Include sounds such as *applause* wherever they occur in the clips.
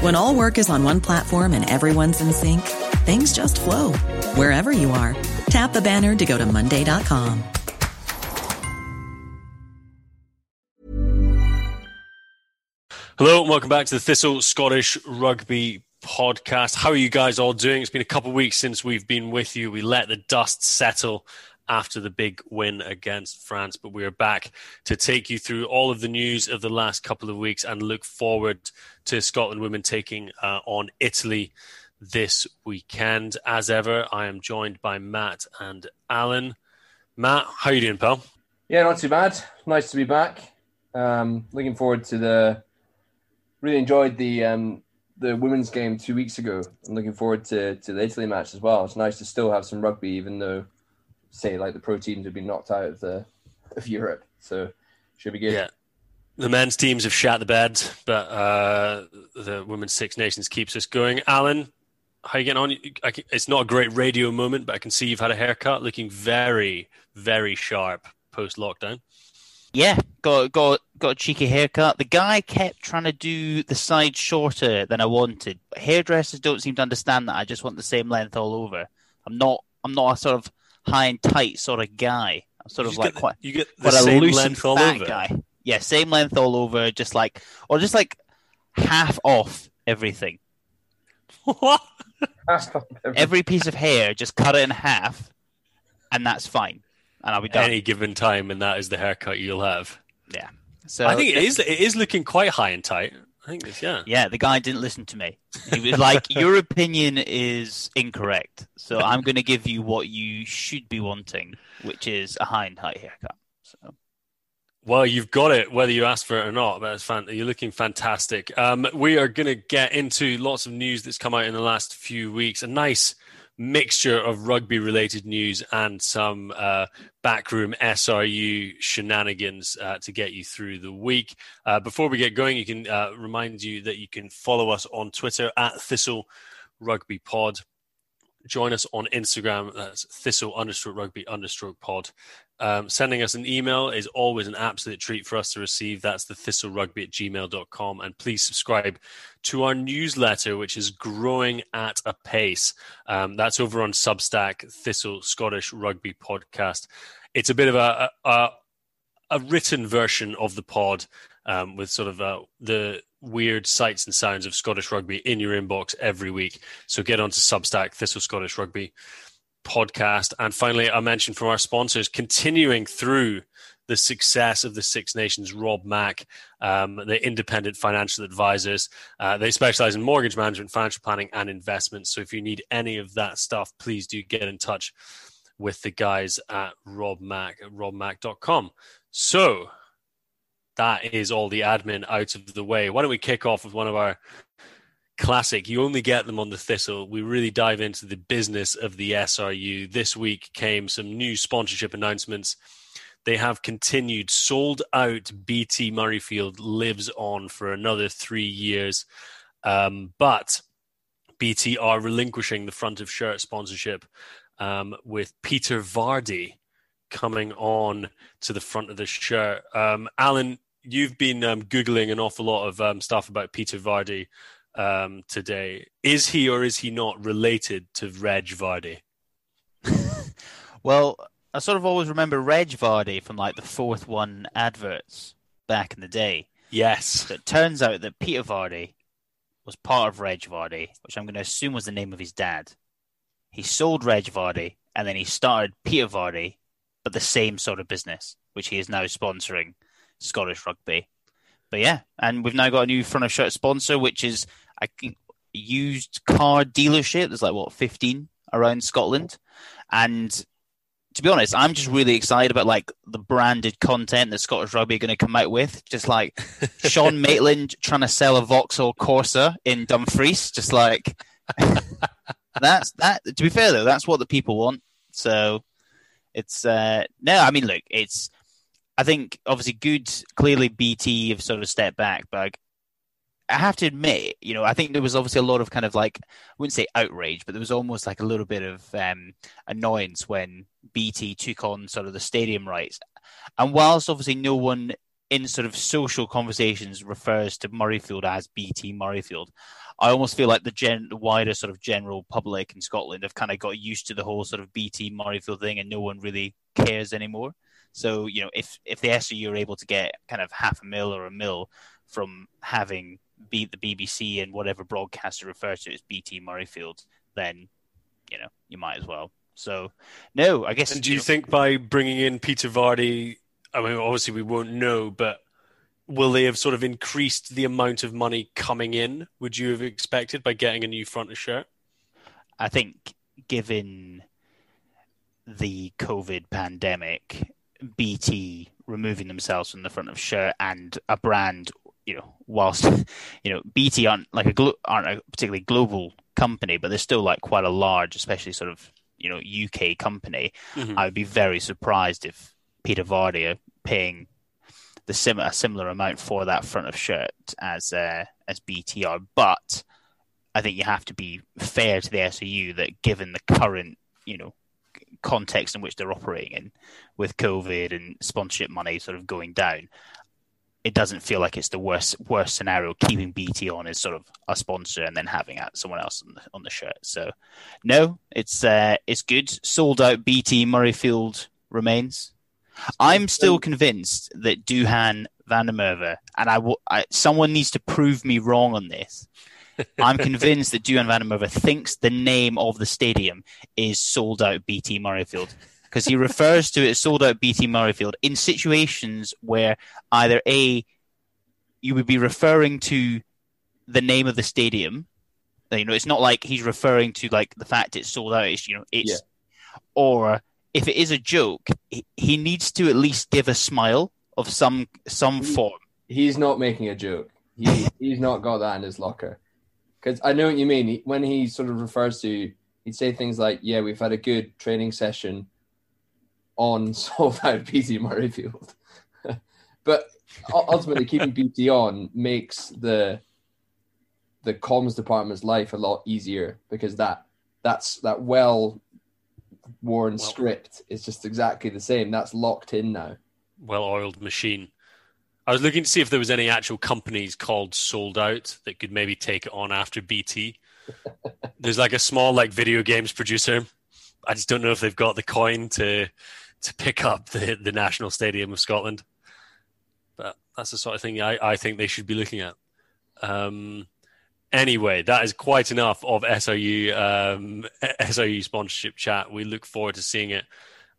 When all work is on one platform and everyone's in sync, things just flow wherever you are. Tap the banner to go to Monday.com. Hello, and welcome back to the Thistle Scottish Rugby podcast. How are you guys all doing? It's been a couple of weeks since we've been with you. We let the dust settle after the big win against France, but we are back to take you through all of the news of the last couple of weeks and look forward to Scotland women taking uh, on Italy this weekend. As ever, I am joined by Matt and Alan. Matt, how are you doing, pal? Yeah, not too bad. Nice to be back. Um, looking forward to the. Really enjoyed the um, the women's game two weeks ago. I'm looking forward to, to the Italy match as well. It's nice to still have some rugby, even though, say, like the pro teams have been knocked out of the of Europe. So should be good. Yeah. The men's teams have shat the bed, but uh, the women's Six Nations keeps us going. Alan, how you getting on? It's not a great radio moment, but I can see you've had a haircut, looking very, very sharp post lockdown. Yeah, got got got a cheeky haircut. The guy kept trying to do the side shorter than I wanted. Hairdressers don't seem to understand that. I just want the same length all over. I'm not I'm not a sort of high and tight sort of guy. I'm sort You of like get the- quite you get the quite a same loose length and all fat over? guy. Yeah, same length all over, just like or just like half off everything. *laughs* what? Every piece of hair, just cut it in half, and that's fine, and I'll be done. Any given time, and that is the haircut you'll have. Yeah. So I think it is. It is looking quite high and tight. I think yeah. Yeah, the guy didn't listen to me. He was like, *laughs* "Your opinion is incorrect, so I'm going to give you what you should be wanting, which is a high and tight haircut." So Well, you've got it, whether you ask for it or not. That's fan- You're looking fantastic. Um, we are going to get into lots of news that's come out in the last few weeks. A nice mixture of rugby-related news and some uh, backroom SRU shenanigans uh, to get you through the week. Uh, before we get going, you can uh, remind you that you can follow us on Twitter at Thistle Rugby Pod. Join us on Instagram. That's thistle understroke rugby understroke pod. Um, sending us an email is always an absolute treat for us to receive. That's the thistlerugby at gmail.com. And please subscribe to our newsletter, which is growing at a pace. Um, that's over on Substack, Thistle Scottish Rugby Podcast. It's a bit of a, a, a written version of the pod um, with sort of uh, the weird sights and sounds of Scottish rugby in your inbox every week. So get onto Substack, Thistle Scottish Rugby podcast. And finally, I mentioned from our sponsors, continuing through the success of the Six Nations, Rob Mack, um, the independent financial advisors. Uh, they specialize in mortgage management, financial planning, and investments. So if you need any of that stuff, please do get in touch with the guys at Rob Mack at robmack.com. So that is all the admin out of the way. Why don't we kick off with one of our classic? You only get them on the Thistle. We really dive into the business of the SRU. This week came some new sponsorship announcements. They have continued sold out BT Murrayfield lives on for another three years. Um, but BT are relinquishing the front of shirt sponsorship um, with Peter Vardy coming on to the front of the shirt. Um, Alan, you've been um, googling an awful lot of um, stuff about Peter Vardy um, today. Is he or is he not related to Reg Vardy? *laughs* well, I sort of always remember Reg Vardy from like the fourth one adverts back in the day. Yes. So it turns out that Peter Vardy was part of Reg Vardy, which I'm going to assume was the name of his dad. He sold Reg Vardy and then he started Peter Vardy, but the same sort of business, which he is now sponsoring Scottish rugby. But yeah, and we've now got a new front of shirt sponsor, which is I think used car dealership. There's like what 15 around Scotland, and to be honest, I'm just really excited about like the branded content that Scottish Rugby are going to come out with. Just like *laughs* Sean Maitland trying to sell a Vauxhall Corsa in Dumfries, just like *laughs* that's that. To be fair though, that's what the people want. So it's uh no, I mean, look, it's I think obviously good. Clearly, BT have sort of stepped back, but I have to admit, you know, I think there was obviously a lot of kind of like I wouldn't say outrage, but there was almost like a little bit of um, annoyance when BT took on sort of the stadium rights. And whilst obviously no one in sort of social conversations refers to Murrayfield as BT Murrayfield, I almost feel like the, gen- the wider sort of general public in Scotland have kind of got used to the whole sort of BT Murrayfield thing, and no one really cares anymore. So you know, if if the SRU are able to get kind of half a mil or a mil from having beat the BBC and whatever broadcaster refers to as BT Murrayfield, then you know you might as well. So no, I guess. And do you, know, think by bringing in Peter Vardy, I mean, obviously we won't know, but will they have sort of increased the amount of money coming in? Would you have expected by getting a new front of shirt? I think given the COVID pandemic, BT removing themselves from the front of shirt and a brand, you know, whilst *laughs* you know BT aren't like a glo- aren't a particularly global company, but they're still like quite a large, especially sort of you know UK company. Mm-hmm. I would be very surprised if Peter Vardy are paying the sim- a similar amount for that front of shirt as uh, as BT are, but I think you have to be fair to the SRU that given the current, you know, context in which they're operating in with COVID and sponsorship money sort of going down, it doesn't feel like it's the worst worst scenario keeping BT on as sort of a sponsor and then having someone else on the, on the shirt. So no, it's uh, it's good. Sold out BT Murrayfield remains. I'm still convinced that Duhan van and I, w- I someone needs to prove me wrong on this. I'm convinced that Duhan van der Merwe thinks the name of the stadium is sold out BT Murrayfield because he refers to it as sold out BT Murrayfield in situations where either A, you would be referring to the name of the stadium. You know, it's not like he's referring to like the fact it's sold out. It's you know, it's Yeah. or if it is a joke, he, he needs to at least give a smile of some some form. He's not making a joke. He he's not got that in his locker. Because I know what you mean. When he sort of refers to, he'd say things like, "Yeah, we've had a good training session on *laughs* sold out BT Murrayfield," *laughs* but ultimately, keeping BT on makes the the comms department's life a lot easier because that that's that well worn Well- script is just exactly the same. That's locked in now. well-oiled machine. I was looking to see if there was any actual companies called Sold Out that could maybe take it on after BT. *laughs* There's like a small like video games producer. I just don't know if they've got the coin to to pick up the the National Stadium of Scotland. But that's the sort of thing I, I think they should be looking at. Um, anyway, that is quite enough of SRU um, SRU sponsorship chat. We look forward to seeing it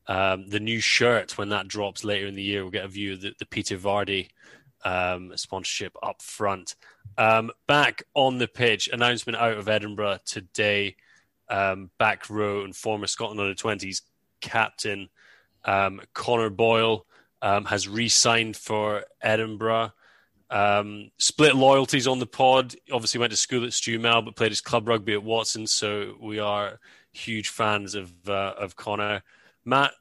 um, the new shirt when that drops later in the year. We'll get a view of the, the Peter Vardy um, sponsorship up front. Um, back on the pitch, announcement out of Edinburgh today. Um, back row and former Scotland under 20s captain um, Connor Boyle um, has re signed for Edinburgh. Um, split loyalties on the pod. Obviously, went to school at Stewmel, but played his club rugby at Watson. So we are huge fans of uh, of Connor. Matt,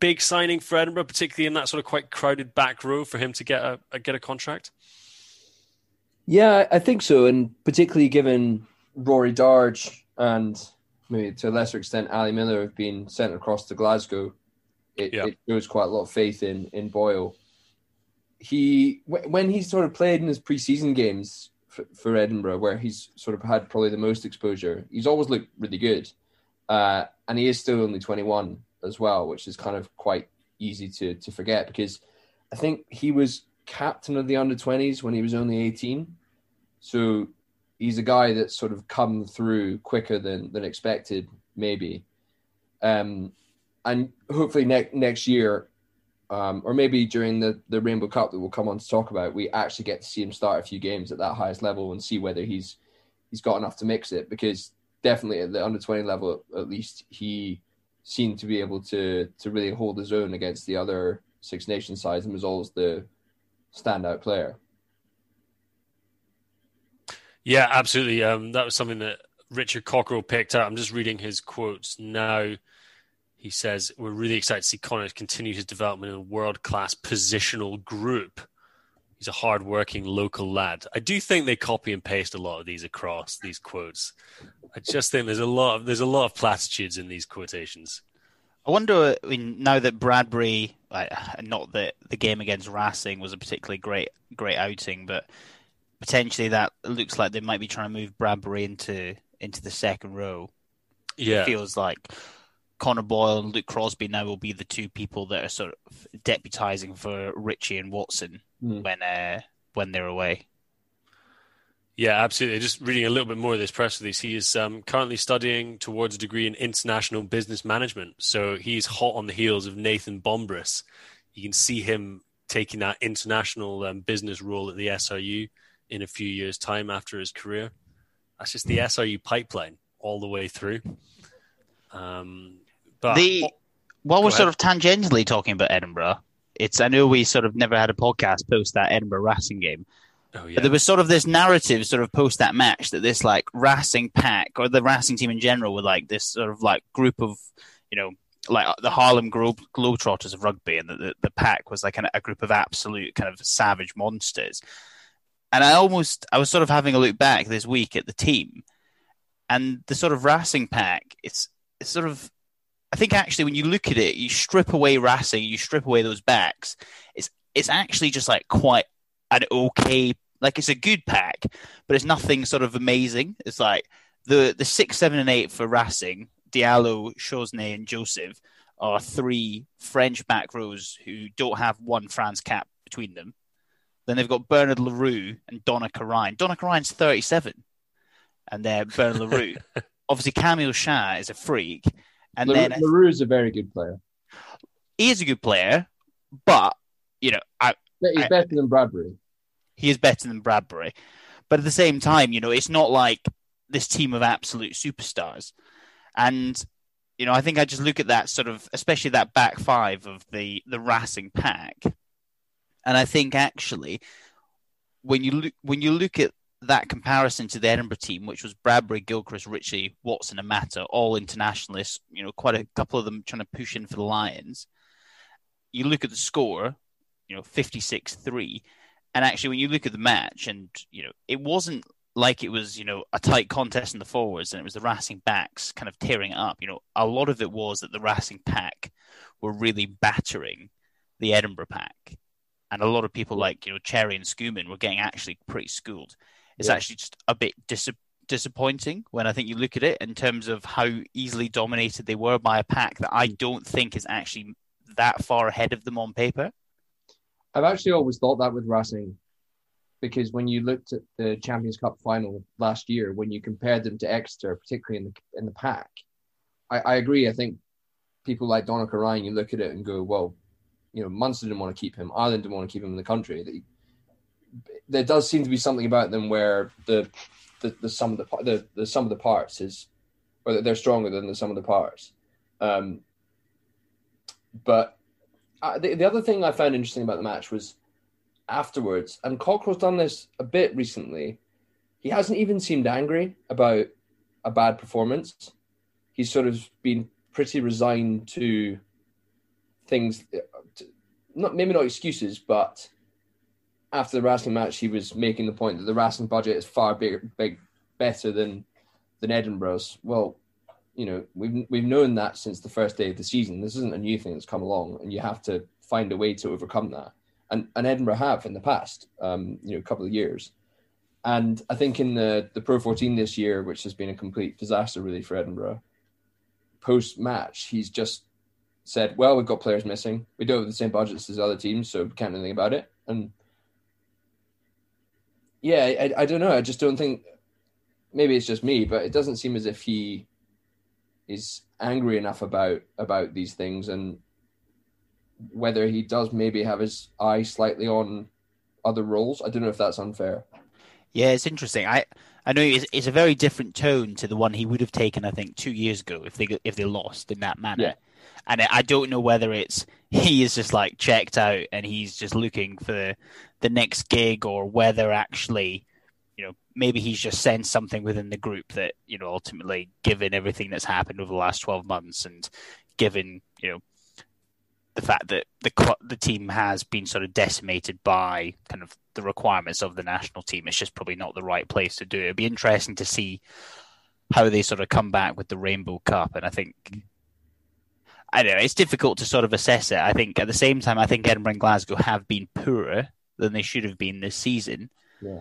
big signing for Edinburgh, particularly in that sort of quite crowded back row for him to get a, a get a contract. Yeah, I think so, and particularly given Rory Darge and maybe to a lesser extent Ali Miller have been sent across to Glasgow, it, Yeah. it shows quite a lot of faith in in Boyle. He when he sort of played in his preseason games for, for Edinburgh, where he's sort of had probably the most exposure, he's always looked really good, uh, and he is still only twenty one as well, which is kind of quite easy to to forget because I think he was captain of the under twenties when he was only eighteen, so he's a guy that's sort of come through quicker than than expected, maybe. Um, and hopefully next next year, um, or maybe during the the Rainbow Cup that we'll come on to talk about, we actually get to see him start a few games at that highest level and see whether he's he's got enough to mix it. Because definitely at the under twenty level, at least he seemed to be able to to really hold his own against the other Six Nations sides and was always the standout player. Yeah, absolutely. Um, that was something that Richard Cockerill picked up. I'm just reading his quotes now. He says, We're really excited to see Connor continue his development in a world class positional group. He's a hard working local lad. I do think they copy and paste a lot of these across these quotes. I just think there's a lot of there's a lot of platitudes in these quotations. I wonder, I mean, now that Bradbury, like, not that the game against Racing was a particularly great, great outing, but potentially that looks like they might be trying to move Bradbury into into the second row. Yeah. It feels like Connor Boyle and Luke Crosbie now will be the two people that are sort of deputizing for Ritchie and Watson Hmm. when uh, when they're away. Yeah, absolutely. Just reading a little bit more of this press release, he is um, currently studying towards a degree in international business management. So he's hot on the heels of Nathan Bombrys. You can see him taking that international um, business role at the SRU in a few years' time after his career. That's just the SRU pipeline all the way through. Um, but the oh, while we're ahead. sort of tangentially talking about Edinburgh, it's I know we sort of never had a podcast post that Edinburgh Racing game, oh, yeah. but there was sort of this narrative sort of post that match that this like Racing pack or the Racing team in general were like this sort of like group of you know like the Harlem Glo- Globetrotters of rugby, and the, the, the pack was like an, a group of absolute kind of savage monsters. And I almost I was sort of having a look back this week at the team, and the sort of Racing pack. It's it's sort of I think actually when you look at it, you strip away Racing, you strip away those backs. It's it's actually just like quite an okay, like it's a good pack, but it's nothing sort of amazing. It's like the the six, seven, and eight for Racing, Diallo, Chosnay, and Joseph are three French back rows who don't have one France cap between them. Then they've got Bernard Le Roux and Donnacha Ryan. Donnacha Ryan's 37, and they're Bernard Le Roux. *laughs* Obviously, Camille Chat is a freak. And Le Roux, then Le Roux is a very good player. he is a good player, but you know, I, He's I- better than Bradbury. he is better than Bradbury. But at the same time, you know, it's not like this team of absolute superstars. And you know, I think I just look at that sort of, especially that back five of the the Racing pack, and I think actually, when you look when you look at that comparison to the Edinburgh team, which was Bradbury, Gilchrist, Ritchie, Watson, and Mata, all internationalists, you know, quite a couple of them trying to push in for the Lions. You look at the score, you know, 56 3. And actually, when you look at the match, and, you know, it wasn't like it was, you know, a tight contest in the forwards and it was the Racing backs kind of tearing it up. You know, a lot of it was that the Racing pack were really battering the Edinburgh pack. And a lot of people like, you know, Cherry and Schoeman were getting actually pretty schooled. It's Yeah. actually just a bit dis- disappointing when I think you look at it in terms of how easily dominated they were by a pack that I don't think is actually that far ahead of them on paper. I've actually always thought that with Racing, because when you looked at the Champions Cup final last year, when you compared them to Exeter, particularly in the in the pack, I, I agree. I think people like Donnacha Ryan, you look at it and go, well, you know, Munster didn't want to keep him, Ireland didn't want to keep him in the country. They- There does seem to be something about them where the the, the sum of the the, the sum of the parts is, or they're stronger than the sum of the parts. Um, but uh, the, the other thing I found interesting about the match was afterwards, and Cockerill's done this a bit recently. He hasn't even seemed angry about a bad performance. He's sort of been pretty resigned to things, uh, to- not maybe not excuses, but after the Racing match, he was making the point that the Racing budget is far bigger, big, better than than Edinburgh's. Well, you know, we've we've known that since the first day of the season. This isn't a new thing that's come along, and you have to find a way to overcome that. And and Edinburgh have in the past, um, you know, a couple of years. And I think in the the Pro 14 this year, which has been a complete disaster really for Edinburgh, post match, he's just said, "Well, we've got players missing. We don't have the same budgets as other teams, so we can't do anything about it." And yeah, I, I don't know. I just don't think. Maybe it's just me, but it doesn't seem as if he is angry enough about about these things, and whether he does maybe have his eye slightly on other roles. I don't know if that's unfair. Yeah, it's interesting. I I know it's, it's a very different tone to the one he would have taken, I think, two years ago if they if they lost in that manner. Yeah. And I don't know whether it's *laughs* he is just like checked out and he's just looking for the, the next gig, or whether actually, you know, maybe he's just sensed something within the group that you know ultimately, given everything that's happened over the last twelve months, and given you know the fact that the the team has been sort of decimated by kind of the requirements of the national team. It's just probably not the right place to do it. It'd be interesting to see how they sort of come back with the Rainbow Cup. And I think I don't know, it's difficult to sort of assess it. I think at the same time I think Edinburgh and Glasgow have been poorer than they should have been this season. Yeah.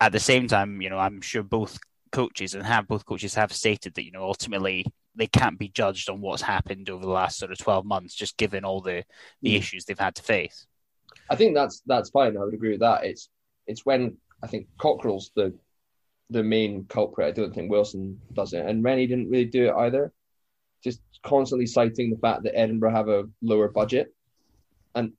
At the same time, you know, I'm sure both coaches and have both coaches have stated that, you know, ultimately they can't be judged on what's happened over the last sort of 12 months, just given all the, the mm. issues they've had to face. I think that's that's fine. I would agree with that. It's it's when I think Cockerill's the the main culprit. I don't think Wilson does it, and Rennie didn't really do it either. Just constantly citing the fact that Edinburgh have a lower budget, and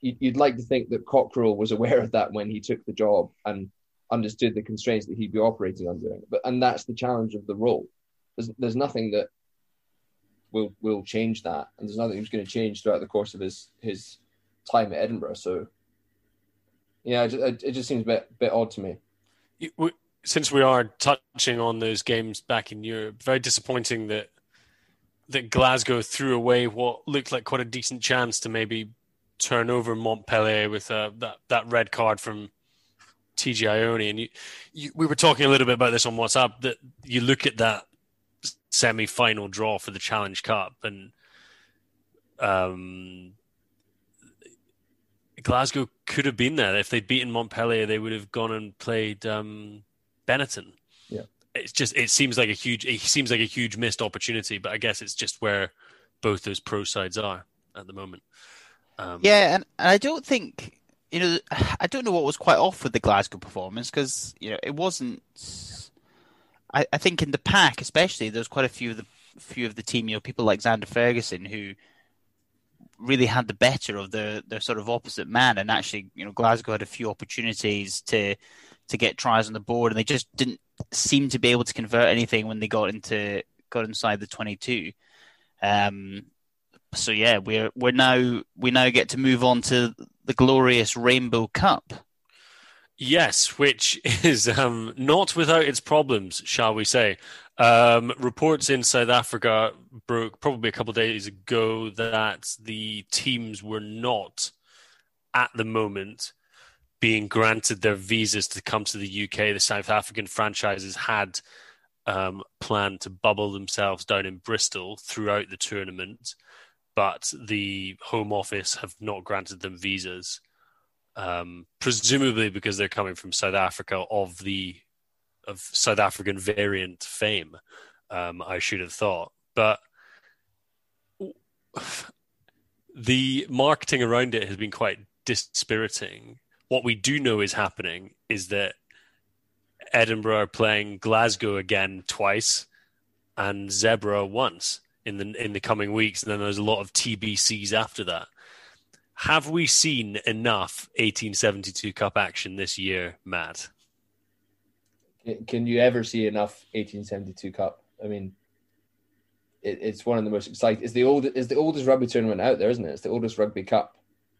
you'd like to think that Cockerill was aware of that when he took the job and understood the constraints that he'd be operating under. But and that's the challenge of the role. There's there's nothing that will will change that, and there's nothing that's going to change throughout the course of his his time at Edinburgh. So yeah, it, it just seems a bit bit odd to me. Since we are touching on those games back in Europe, very disappointing that that Glasgow threw away what looked like quite a decent chance to maybe turn over Montpellier with uh, that that red card from TJ Ioane. And you, you, we were talking a little bit about this on WhatsApp that you look at that semi-final draw for the Challenge Cup and um, Glasgow could have been there if they'd beaten Montpellier. They would have gone and played um, Benetton. Yeah, it's just it seems like a huge it seems like a huge missed opportunity. But I guess it's just where both those pro sides are at the moment. Um, yeah, and, and I don't think you know I don't know what was quite off with the Glasgow performance because you know it wasn't. I, I think in the pack, especially, there's quite a few of the few of the team. You know, people like Zander Fagerson who really had the better of the the sort of opposite man, and actually, you know, Glasgow had a few opportunities to to get tries on the board, and they just didn't seem to be able to convert anything when they got into got inside the twenty two. Um, so yeah, we're we're now we now get to move on to the glorious Rainbow Cup. Yes, which *laughs* is um, not without its problems, shall we say. Um, reports in South Africa broke probably a couple of days ago that the teams were not at the moment being granted their visas to come to the UK. The South African franchises had um, planned to bubble themselves down in Bristol throughout the tournament, but the Home Office have not granted them visas, um, presumably because they're coming from South Africa of the of South African variant fame. Um, I should have thought, but the marketing around it has been quite dispiriting. What we do know is happening is that Edinburgh are playing Glasgow again twice and Zebre once in the in the coming weeks, and then there's a lot of TBCs after that. Have we seen enough 1872 Cup action this year, Matt? Can you ever see enough 1872 Cup? I mean, it, it's one of the most exciting. It's the old, it's the oldest rugby tournament out there, isn't it? It's the oldest rugby cup.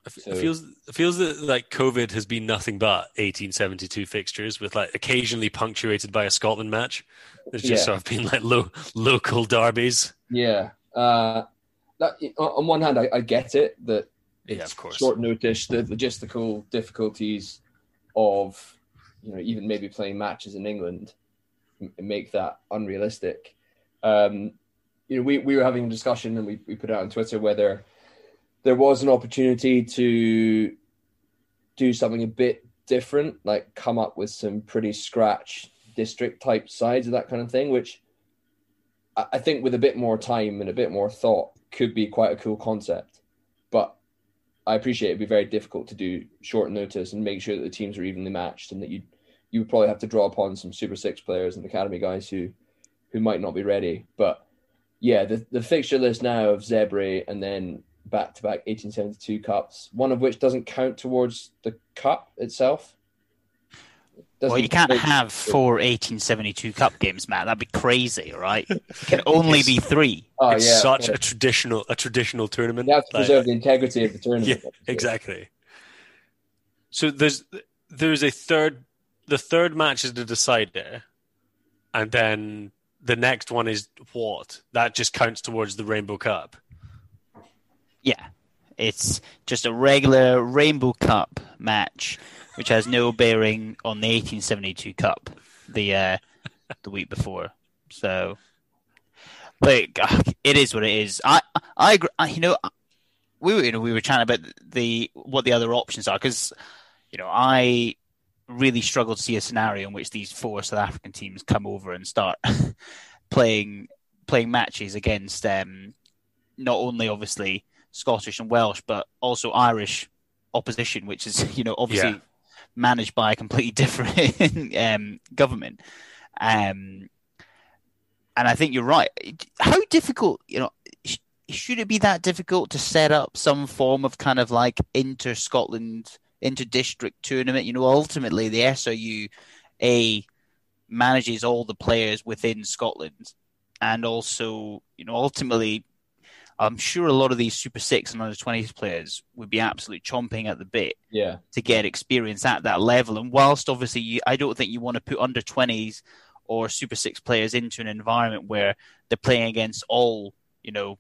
So, it feels it feels that like COVID has been nothing but 1872 fixtures, with like occasionally punctuated by a Scotland match. There's just yeah. sort of been like lo- local derbies. Yeah. Uh, that, on one hand, I, I, get it that it's Yeah, of course. short notice, the logistical difficulties of you know even maybe playing matches in England make that unrealistic. Um, you know, we, we were having a discussion and we, we put out on Twitter whether there was an opportunity to do something a bit different, like come up with some pretty scratch district type sides of that kind of thing, which I, I think with a bit more time and a bit more thought could be quite a cool concept. But I appreciate it'd be very difficult to do short notice and make sure that the teams are evenly matched and that you you would probably have to draw upon some Super Six players and academy guys who who might not be ready. But yeah, the, the fixture list now of Zebre and then back to back 1872 cups, one of which doesn't count towards the cup itself. Well, Doesn't- you can't have four 1872 Cup games, Matt. That'd be crazy, right? It can *laughs* only be three. Oh, it's yeah, such yeah. a traditional a traditional tournament. You have to Like- preserve the integrity of the *laughs* tournament. yeah, exactly. So there's there's a third the third match is the decider, and then the next one is what that just counts towards the Rainbow Cup. Yeah, it's just a regular Rainbow Cup match, which has no *laughs* bearing on the 1872 Cup, the uh, the week before. So, but uh, it is what it is. I I agree. I- You know, we were you know we were chatting about the what the other options are because you know I really struggle to see a scenario in which these four South African teams come over and start *laughs* playing playing matches against um, not only obviously Scottish and Welsh, but also Irish opposition, which is *laughs* you know obviously Yeah. managed by a completely *laughs* different um, government. Um, and I think you're right. How difficult, you know, sh- should it be that difficult to set up some form of kind of like inter Scotland, inter district tournament? You know, ultimately the SRU A manages all the players within Scotland, and also, you know, ultimately, I'm sure a lot of these Super Six and under 20s players would be absolutely chomping at the bit Yeah. to get experience at that level. And whilst obviously, you, I don't think you want to put under 20s or Super Six players into an environment where they're playing against all, you know,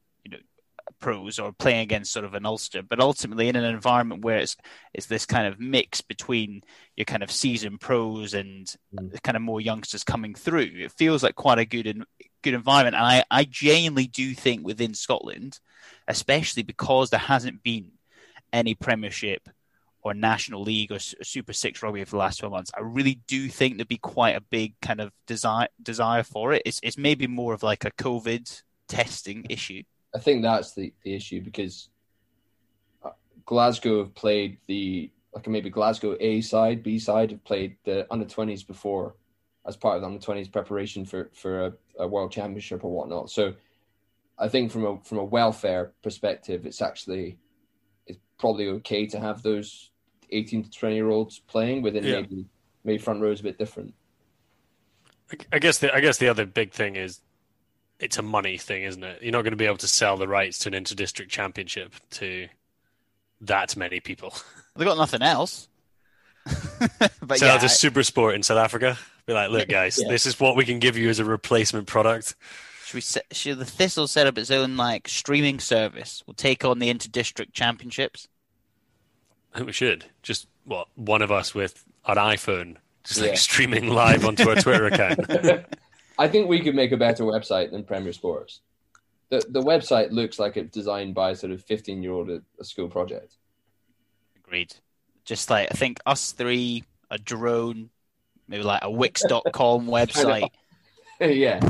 pros or playing against sort of an Ulster, but ultimately in an environment where it's it's this kind of mix between your kind of seasoned pros and Mm. kind of more youngsters coming through. It feels like quite a good and good environment, and I I genuinely do think within Scotland, especially because there hasn't been any Premiership or National League or Super Six rugby for the last twelve months, I really do think there'd be quite a big kind of desire desire for it. It's it's maybe more of like a COVID testing issue. I think that's the, the issue because uh, Glasgow have played the like maybe Glasgow A side, B side have played the under twenties before as part of the under twenties preparation for for a, a world championship or whatnot. So I think from a from a welfare perspective, it's actually it's probably okay to have those eighteen to twenty year olds playing within Yeah. maybe maybe front row is a bit different. I guess the I guess the other big thing is it's a money thing, isn't it? You're not going to be able to sell the rights to an inter-district championship to that many people. They've got nothing else. *laughs* but Sell yeah, it to Super Sport in South Africa. Be like, look, guys, Yeah. this is what we can give you as a replacement product. should we set, should the Thistle set up its own like streaming service? We'll take on the inter-district championships. I think we should just what one of us with an iPhone, just Yeah. like streaming live onto our Twitter *laughs* account. *laughs* I think we could make a better website than Premier Sports. The the website looks like it's designed by a sort of fifteen year old at a school project. Agreed. Just like I think us three, a drone, maybe like a Wix.com *laughs* website. *laughs* yeah.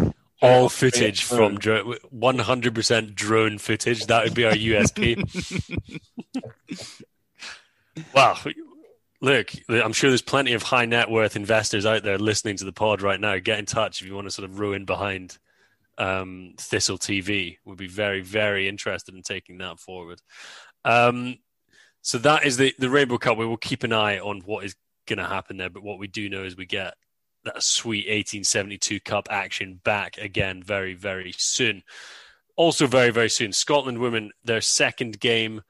All footage from drone, 100% drone footage. That would be our USP. *laughs* wow. Look, I'm sure there's plenty of high net worth investors out there listening to the pod right now. Get in touch if you want to sort of ruin behind um, Thistle TV. We'd be very, very interested in taking that forward. Um, so that is the, the Rainbow Cup. We will keep an eye on what is going to happen there. But what we do know is we get that sweet 1872 Cup action back again very, very soon. Also, very, very soon, Scotland women, their second game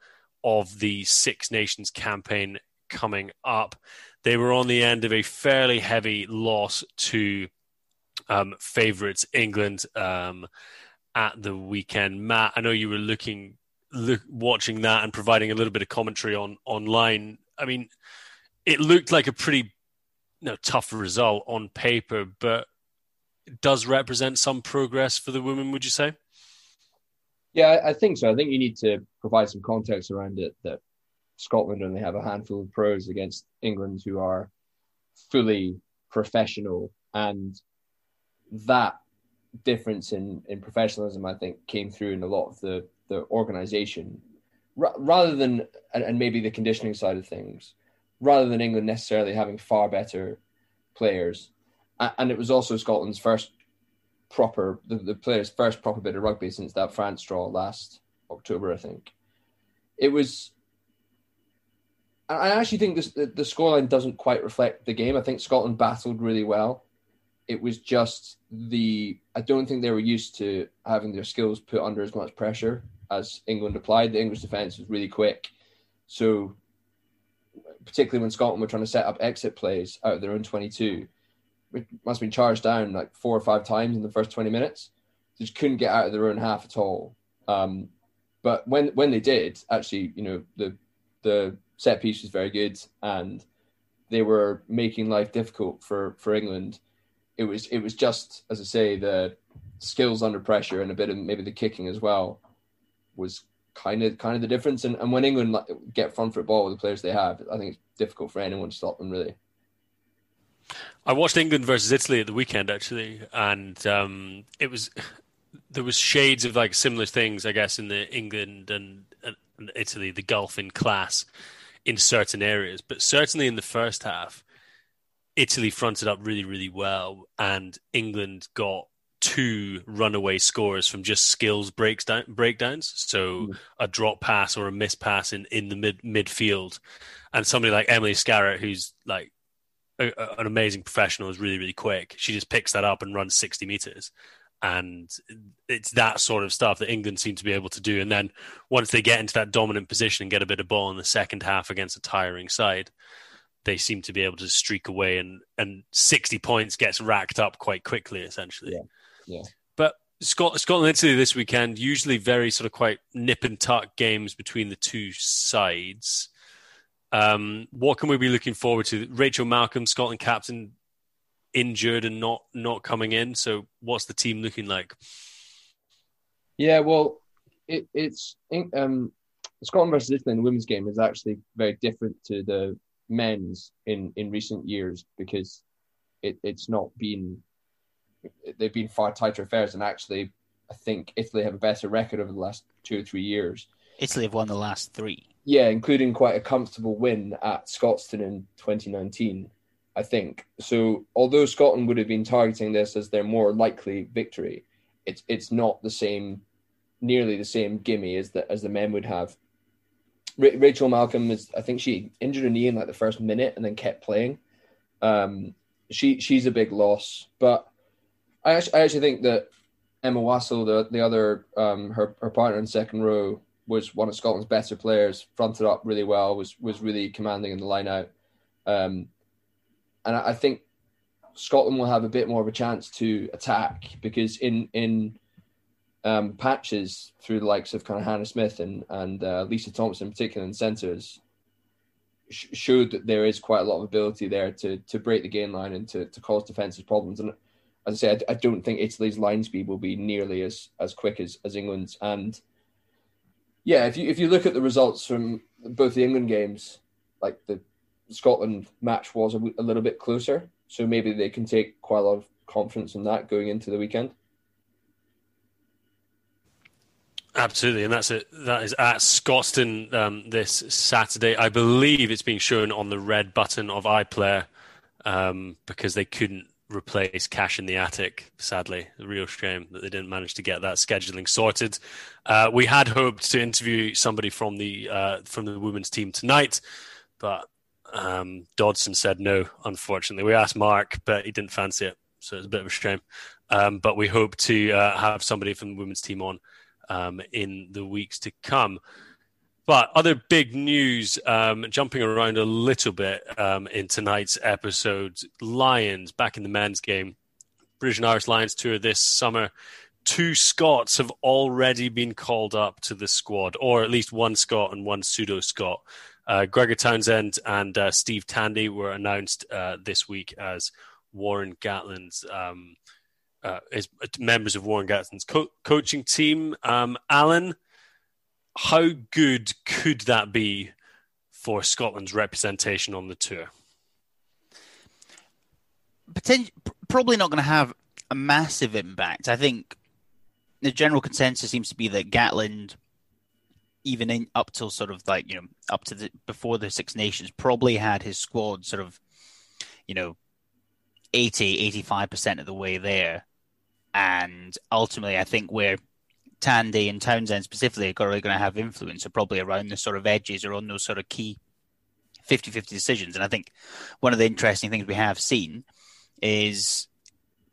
of the Six Nations campaign coming up. They were on the end of a fairly heavy loss to um, favourites England um, at the weekend. Matt, I know you were looking look, watching that and providing a little bit of commentary on online, I mean, it looked like a pretty you know, tough result on paper, but does represent some progress for the women. Would you say? Yeah, I think so. I think you need to provide some context around it that Scotland only have a handful of pros against England who are fully professional, and that difference in in professionalism, I think, came through in a lot of the the organization, R- rather than and, and maybe the conditioning side of things, rather than England necessarily having far better players, and it was also Scotland's first proper the, the players' first proper bit of rugby since that France draw last October, I think. It was I actually think this, the, the scoreline doesn't quite reflect the game. I think Scotland battled really well. It was just the I don't think they were used to having their skills put under as much pressure as England applied. The English defence was really quick, so particularly when Scotland were trying to set up exit plays out of their own twenty-two, it must have been charged down like four or five times in the first twenty minutes. They just couldn't get out of their own half at all. Um, but when when they did, actually, you know the the set piece was very good, and they were making life difficult for for England. It was it was just as I say the skills under pressure and a bit of maybe the kicking as well was kind of kind of the difference. And, and when England get front foot ball with the players they have, I think it's difficult for anyone to stop them really. I watched England versus Italy at the weekend actually, and um, it was there was shades of like similar things, I guess, in the England and, and Italy, the gulf in class in certain areas, but certainly in the first half, Italy fronted up really, really well, and England got two runaway scores from just skills breakdown, breakdowns. So mm. a drop pass or a miss pass in, in the mid midfield, and somebody like Emily Scarratt, who's like a, a, an amazing professional, is really, really quick. She just picks that up and runs sixty meters and it's that sort of stuff that England seem to be able to do. And then once they get into that dominant position and get a bit of ball in the second half against a tiring side, they seem to be able to streak away and and 60 points gets racked up quite quickly essentially. Yeah. Yeah. But Scotland, Scotland Italy this weekend usually very sort of quite nip and tuck games between the two sides. Um, what can we be looking forward to? Rachel Malcolm, Scotland captain, injured and not not coming in. So what's the team looking like? Yeah, well, it, it's um, Scotland versus Italy in the women's game is actually very different to the men's in in recent years because it, it's not been they've been far tighter affairs and actually I think Italy have a better record over the last two or three years. Italy have won the last three. Yeah, including quite a comfortable win at Scotstoun in 2019. I think. So although Scotland would have been targeting this as their more likely victory, it's it's not the same, nearly the same gimme as the as the men would have. Ra- Rachel Malcolm is, I think she injured her knee in like the first minute and then kept playing. Um, she she's a big loss, but I actually, I actually think that Emma Wassell, the the other um, her her partner in second row, was one of Scotland's better players. Fronted up really well, was was really commanding in the line out. Um, and I think Scotland will have a bit more of a chance to attack because in in um, patches through the likes of kind of Hannah Smith and and uh, Lisa Thomson, in particular in centres, sh- showed that there is quite a lot of ability there to to break the gain line and to, to cause defensive problems. And as I said, I, I don't think Italy's line speed will be nearly as as quick as as England's. And yeah, if you if you look at the results from both the England games, like the Scotland match was a, a little bit closer, so maybe they can take quite a lot of confidence in that going into the weekend. Absolutely, and that's it. That is at Scotstoun um, this Saturday. I believe it's being shown on the red button of iPlayer um, because they couldn't replace Cash in the Attic. Sadly, a real shame that they didn't manage to get that scheduling sorted. Uh, we had hoped to interview somebody from the uh, from the women's team tonight, but um, Dodson said no, unfortunately. We asked Mark, but he didn't fancy it. So it's a bit of a shame. Um, but we hope to uh, have somebody from the women's team on um, in the weeks to come. But other big news, um, jumping around a little bit um, in tonight's episode Lions back in the men's game. British and Irish Lions tour this summer two Scots have already been called up to the squad, or at least one Scot and one pseudo Scot. Uh, Gregor Townsend and uh, Steve Tandy were announced uh, this week as Warren Gatland's um, uh, as members of Warren Gatland's co- coaching team. Um, Alan, how good could that be for Scotland's representation on the tour? Probably not going to have a massive impact. I think the general consensus seems to be that Gatland, even in up till sort of like you know up to the before the Six Nations, probably had his squad sort of, you know, 80, 85 percent of the way there, and ultimately, I think where Tandy and Townsend specifically are really going to have influence are probably around the sort of edges or on those sort of key 50-50 decisions. And I think one of the interesting things we have seen is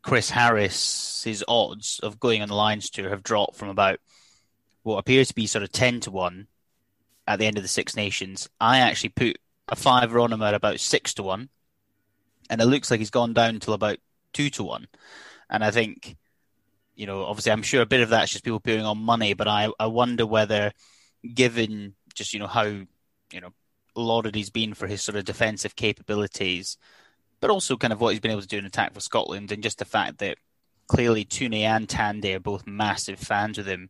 Chris Harris's odds of going on the Lions tour have dropped from about what appears to be sort of 10 to 1 at the end of the Six Nations. I actually put a fiver on him at about 6 to 1. And it looks like he's gone down till about 2 to 1. And I think, you know, obviously I'm sure a bit of that's just people putting on money, but I, I wonder whether, given just, you know, how, you know, lauded he's been for his sort of defensive capabilities, but also kind of what he's been able to do in attack for Scotland, and just the fact that clearly Tooney and Tandy are both massive fans of him.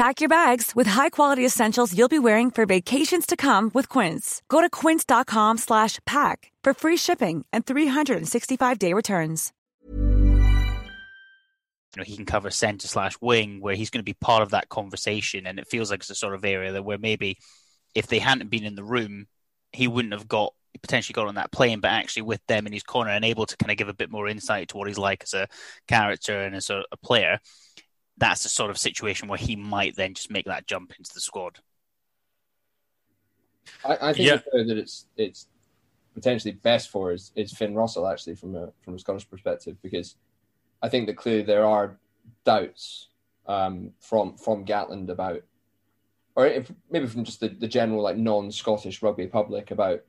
Pack your bags with high-quality essentials you'll be wearing for vacations to come with Quince. Go to quince.com/pack for free shipping and 365-day returns. You know, he can cover centre slash wing, where he's going to be part of that conversation, and it feels like it's a sort of area that where maybe if they hadn't been in the room, he wouldn't have got potentially got on that plane, but actually with them in his corner and able to kind of give a bit more insight to what he's like as a character and as a, a player, that's the sort of situation where he might then just make that jump into the squad. I, I think Yeah. that it's it's potentially best for is, is Finn Russell actually from a from a Scottish perspective because I think that clearly there are doubts um, from from Gatland about or if, maybe from just the, the general like non-Scottish rugby public about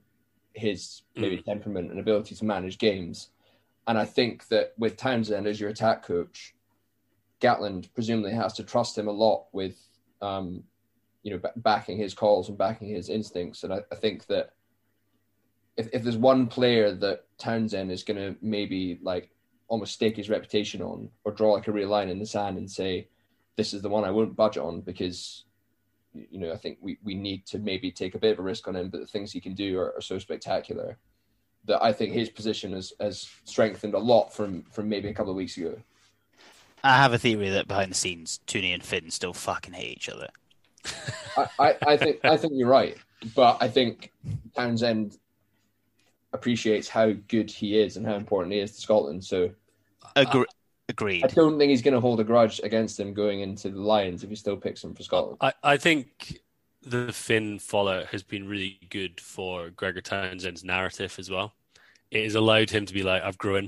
his maybe temperament and ability to manage games. And I think that with Townsend as your attack coach, Gatland presumably has to trust him a lot with, um, you know, ba- backing his calls and backing his instincts. And I, I think that if, if there's one player that Townsend is going to maybe like almost stake his reputation on or draw like a real line in the sand and say, this is the one I won't budget on because you know, I think we, we need to maybe take a bit of a risk on him, but the things he can do are, are so spectacular that I think his position has, has strengthened a lot from, from maybe a couple of weeks ago. I have a theory that behind the scenes, Tooney and Finn still fucking hate each other. I, I, I think I think you're right, but I think Townsend appreciates how good he is and how important he is to Scotland. So Agre- I agreed. I don't think he's going to hold a grudge against him going into the Lions if he still picks him for Scotland. I, I think the Finn fallout has been really good for Gregor Townsend's narrative as well. It has allowed him to be like, I've grown,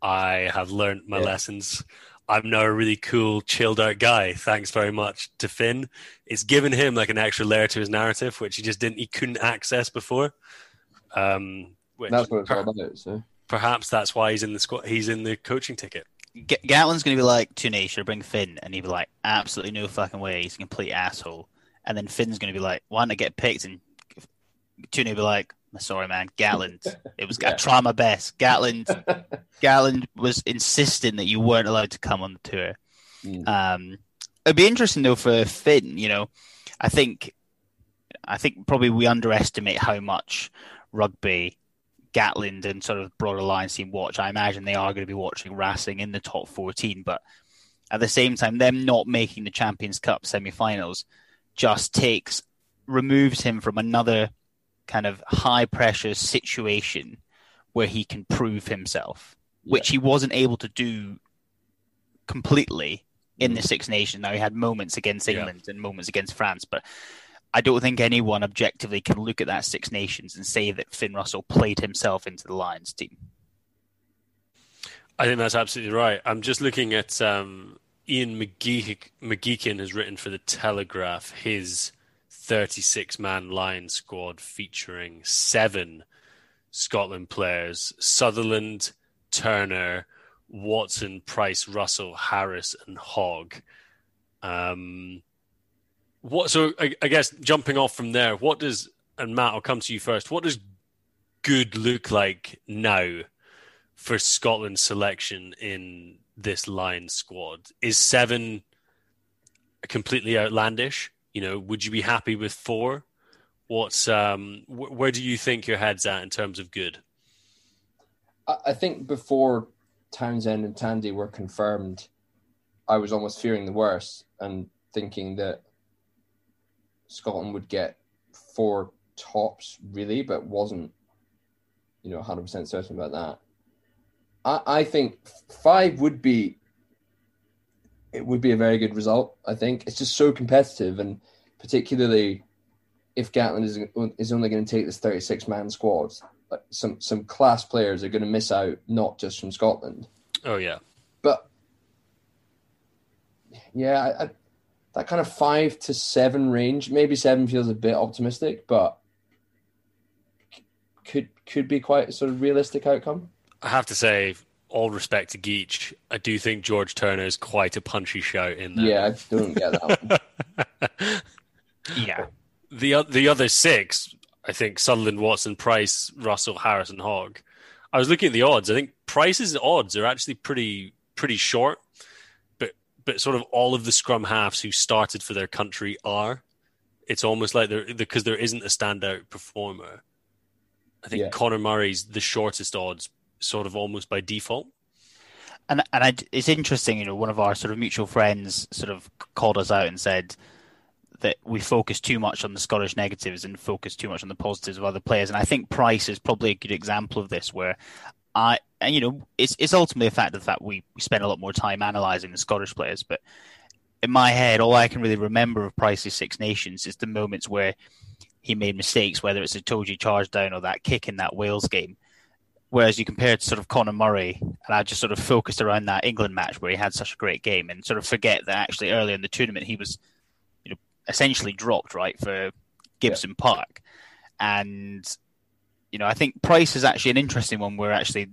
I have learned my Yeah. lessons. I'm now a really cool, chilled out guy. Thanks very much to Finn. It's given him like an extra layer to his narrative, which he just didn't, he couldn't access before. Um, which That's what it's all per- about. So perhaps that's why he's in the squad. He's in the coaching ticket. G- Gatland's going to be like, Tooney, should I bring Finn? And he'd be like, absolutely no fucking way. He's a complete asshole. And then Finn's going to be like, why didn't I get picked? And Tooney would be like, sorry, man, Gatland. *laughs* It was, I Yeah. tried my best. Gatland, *laughs* Gatland was insisting that you weren't allowed to come on the tour. Mm. Um, it'd be interesting though for Finn. You know, I think I think probably we underestimate how much rugby Gatland and sort of broader Lions team watch. I imagine they are going to be watching Racing in the top 14, but at the same time, them not making the Champions Cup semi-finals just takes removes him from another kind of high pressure situation where he can prove himself, yeah. which he wasn't able to do completely in the mm. Six Nations. Now he had moments against England yeah. and moments against France, but I don't think anyone objectively can look at that Six Nations and say that Finn Russell played himself into the Lions team. I think that's absolutely right. I'm just looking at um, Ian McGeechan has written for the Telegraph his 36 man Lion squad featuring seven Scotland players: Sutherland, Turner, Watson, Price, Russell, Harris, and Hogg. Um, what? So I, I, guess jumping off from there, what does and Matt, I'll come to you first. What does good look like now for Scotland's selection in this line squad? Is seven completely outlandish? You know, would you be happy with four? What's um, wh- where do you think your head's at in terms of good? I think before Townsend and Tandy were confirmed, I was almost fearing the worst and thinking that Scotland would get four tops, really, but wasn't, you know, 100% certain about that. I, I think five would be it would be a very good result. I think it's just so competitive, and particularly if Gatland is is only going to take this 36 man squad, some some class players are going to miss out, not just from Scotland. Oh yeah, but yeah, I, I, that kind of five to seven range. Maybe seven feels a bit optimistic, but could could be quite a sort of realistic outcome. I have to say, all respect to Geach, I do think George Turner is quite a punchy shout in there. Yeah, I don't get that. One. *laughs* yeah, the the other six, I think Sutherland, Watson, Price, Russell, Harris, and Hogg. I was looking at the odds. I think Price's odds are actually pretty pretty short, but but sort of all of the scrum halves who started for their country are. It's almost like they're because there isn't a standout performer. I think yeah. Conor Murray's the shortest odds, sort of almost by default. And and I, it's interesting, you know, one of our sort of mutual friends sort of called us out and said that we focus too much on the Scottish negatives and focus too much on the positives of other players. And I think Price is probably a good example of this, where I, and you know, it's it's ultimately a fact of the fact we, spend a lot more time analysing the Scottish players, but in my head, all I can really remember of Price's Six Nations is the moments where he made mistakes, whether it's a Toji charge down or that kick in that Wales game. Whereas you compare to sort of Conor Murray, and I just sort of focused around that England match where he had such a great game, and sort of forget that actually earlier in the tournament he was you know, essentially dropped right for Gibson yeah. Park, and you know I think Price is actually an interesting one. Where actually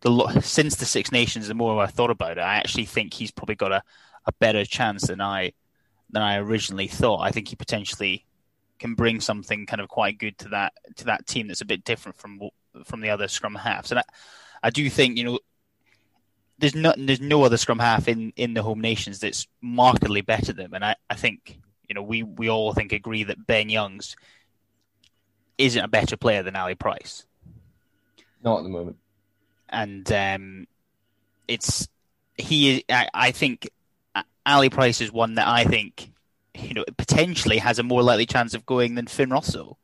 the since the Six Nations, the more I thought about it, I actually think he's probably got a, a better chance than I than I originally thought. I think he potentially can bring something kind of quite good to that to that team that's a bit different from from the other scrum halves. And I, I do think you know there's no there's no other scrum half in in the home nations that's markedly better than them. And I, I think you know, we, we all think agree that Ben Youngs isn't a better player than Ali Price. Not at the moment. And um, it's he. I, I think Ali Price is one that I think you know potentially has a more likely chance of going than Finn Russell.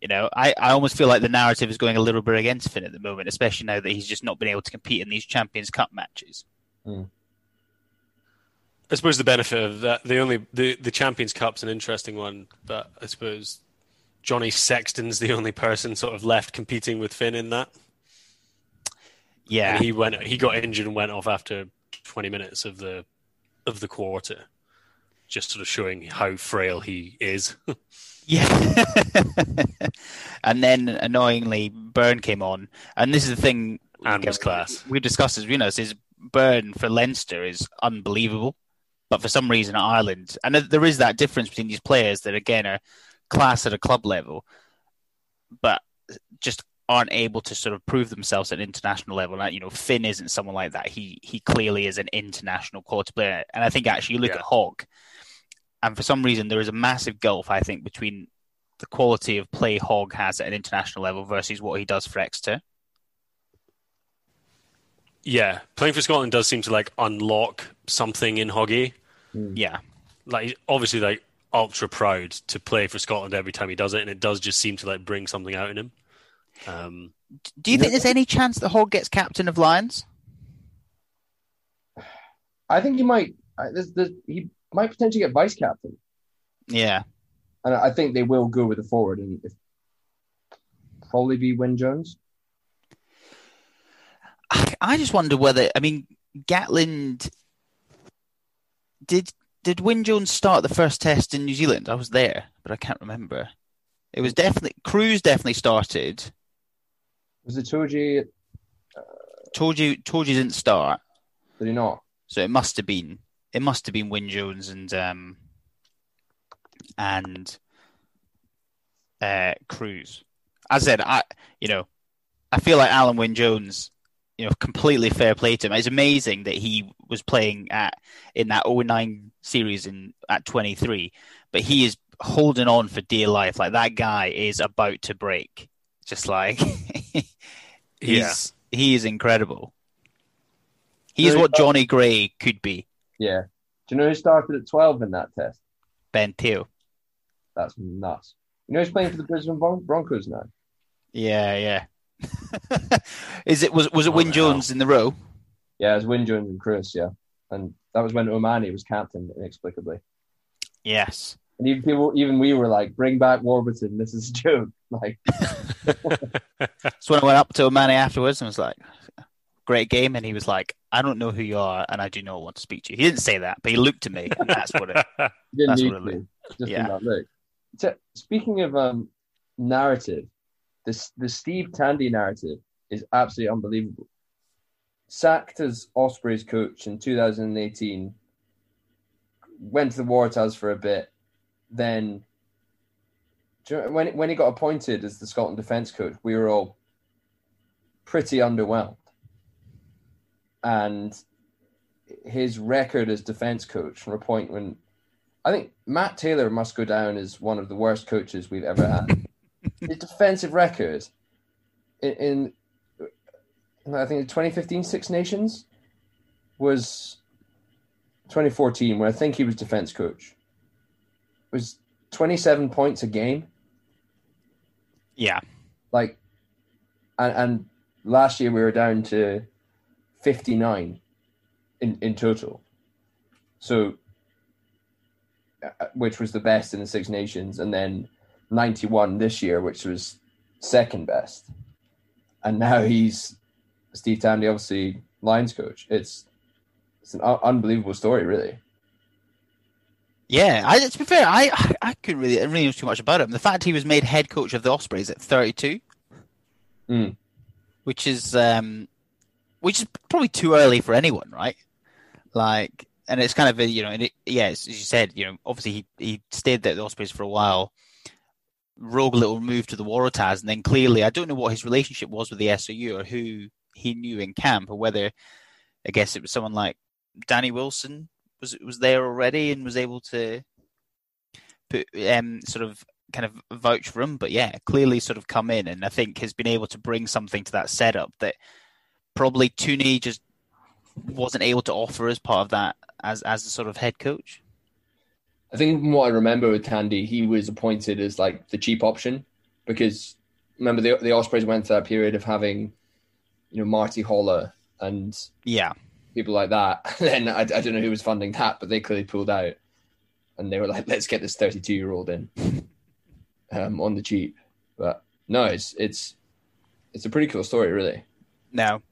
You know, I, I almost feel like the narrative is going a little bit against Finn at the moment, especially now that he's just not been able to compete in these Champions Cup matches. Mm. I suppose the benefit of that, the only the the Champions Cup's an interesting one, but I suppose Johnny Sexton's the only person sort of left competing with Finn in that. Yeah, and he went. He got injured and went off after 20 minutes of the of the quarter, just sort of showing how frail he is. *laughs* yeah, and then annoyingly, Byrne came on, and this is the thing. And was class. we've discussed as you know, is Byrne for Leinster is unbelievable. But for some reason, Ireland, and there is that difference between these players that again are class at a club level, but just aren't able to sort of prove themselves at an international level. And, you know, Finn isn't someone like that. He he clearly is an international quality player. And I think actually you look yeah. at Hogg, and for some reason there is a massive gulf, I think, between the quality of play Hogg has at an international level versus what he does for Exeter. Yeah, playing for Scotland does seem to like unlock something in Hoggy. Hmm. Yeah, Like he's obviously, like ultra proud to play for Scotland every time he does it, and it does just seem to like bring something out in him. Um, do you think there's any chance that Hogg gets captain of Lions? I think he might. I- There's, there's, he might potentially get vice captain, Yeah, and I think they will go with the forward and if, probably be Wyn Jones. I- I just wonder whether I mean Gatland did did Wyn Jones start the first test in New Zealand? I was there, but I can't remember. It was definitely Kruis definitely started. Was it Itoje? You told you didn't start, Did he not? so it must have been it must have been Wyn Jones and um and uh Kruis. As I said, I you know I feel like Alun Wyn Jones, you know, completely fair play to him. It's amazing that he was playing at in that 09 series in at 23, but he is holding on for dear life. Like that guy is about to break. Just like *laughs* *laughs* he's he is incredible. He is what uh, Jonny Gray could be. Yeah. Do you know who started at 12 in that test? Ben Te'o. That's nuts. You know he's playing for the Brisbane Bron- Broncos now? Yeah, yeah. *laughs* is it was was it Oh, hell. Jones in the row? Yeah, it was Wyn Jones and Kruis, yeah. And that was when O'Mahony was captain inexplicably. Yes. And even people, even we were like, bring back Warburton. This is a joke. *laughs* Like, *laughs* So when I went up to O'Mahony afterwards and was like, "Great game," and he was like, "I don't know who you are, and I do not want to speak to you." He didn't say that, but he looked at me, and that's what it. *laughs* didn't That's what it. Just Yeah. that look. So, speaking of um, narrative, this the Steve Tandy narrative is absolutely unbelievable. Sacked as Ospreys coach in 2018, went to the Waratahs for a bit, then you know, when when he got appointed as the Scotland defence coach, we were all pretty underwhelmed. And his record as defence coach from a point when I think Matt Taylor must go down as one of the worst coaches we've ever had. *laughs* his defensive record in, in I think the 2015 Six Nations was 2014 when I think he was defense coach. Was 27 points a game. Yeah, Like, and, and last year we were down to 59 in, in total. So, uh, which was the best in the Six Nations, and then 91 this year, which was second best. And now he's Steve Tandy, obviously Lions coach. It's it's an un- unbelievable story, really. Yeah. I, to be fair, I I couldn't really I really know too much about him. The fact he was made head coach of the Ospreys at 32, Mm. which is um, which is probably too early for anyone, right? Like, and it's kind of a, you know, and it, yeah, it's, as you said, you know, obviously he he stayed there at the Ospreys for a while. Rogue little move to the Waratahs, and then clearly, I don't know what his relationship was with the SRU or who he knew in camp, or whether I guess it was someone like Danny Wilson was was there already and was able to put um sort of kind of vouch for him. But yeah, clearly sort of come in and I think has been able to bring something to that setup that probably Tooney just wasn't able to offer as part of that as as a sort of head coach. I think from what I remember with Tandy, he was appointed as like the cheap option because remember the the Ospreys went through that period of having, you know, Marty Holah and Yeah. People like that. *laughs* then I, I don't know who was funding that, but they clearly pulled out, and they were like, "Let's get this 32 year old in um, on the cheap." But no, it's it's it's a pretty cool story, really. No.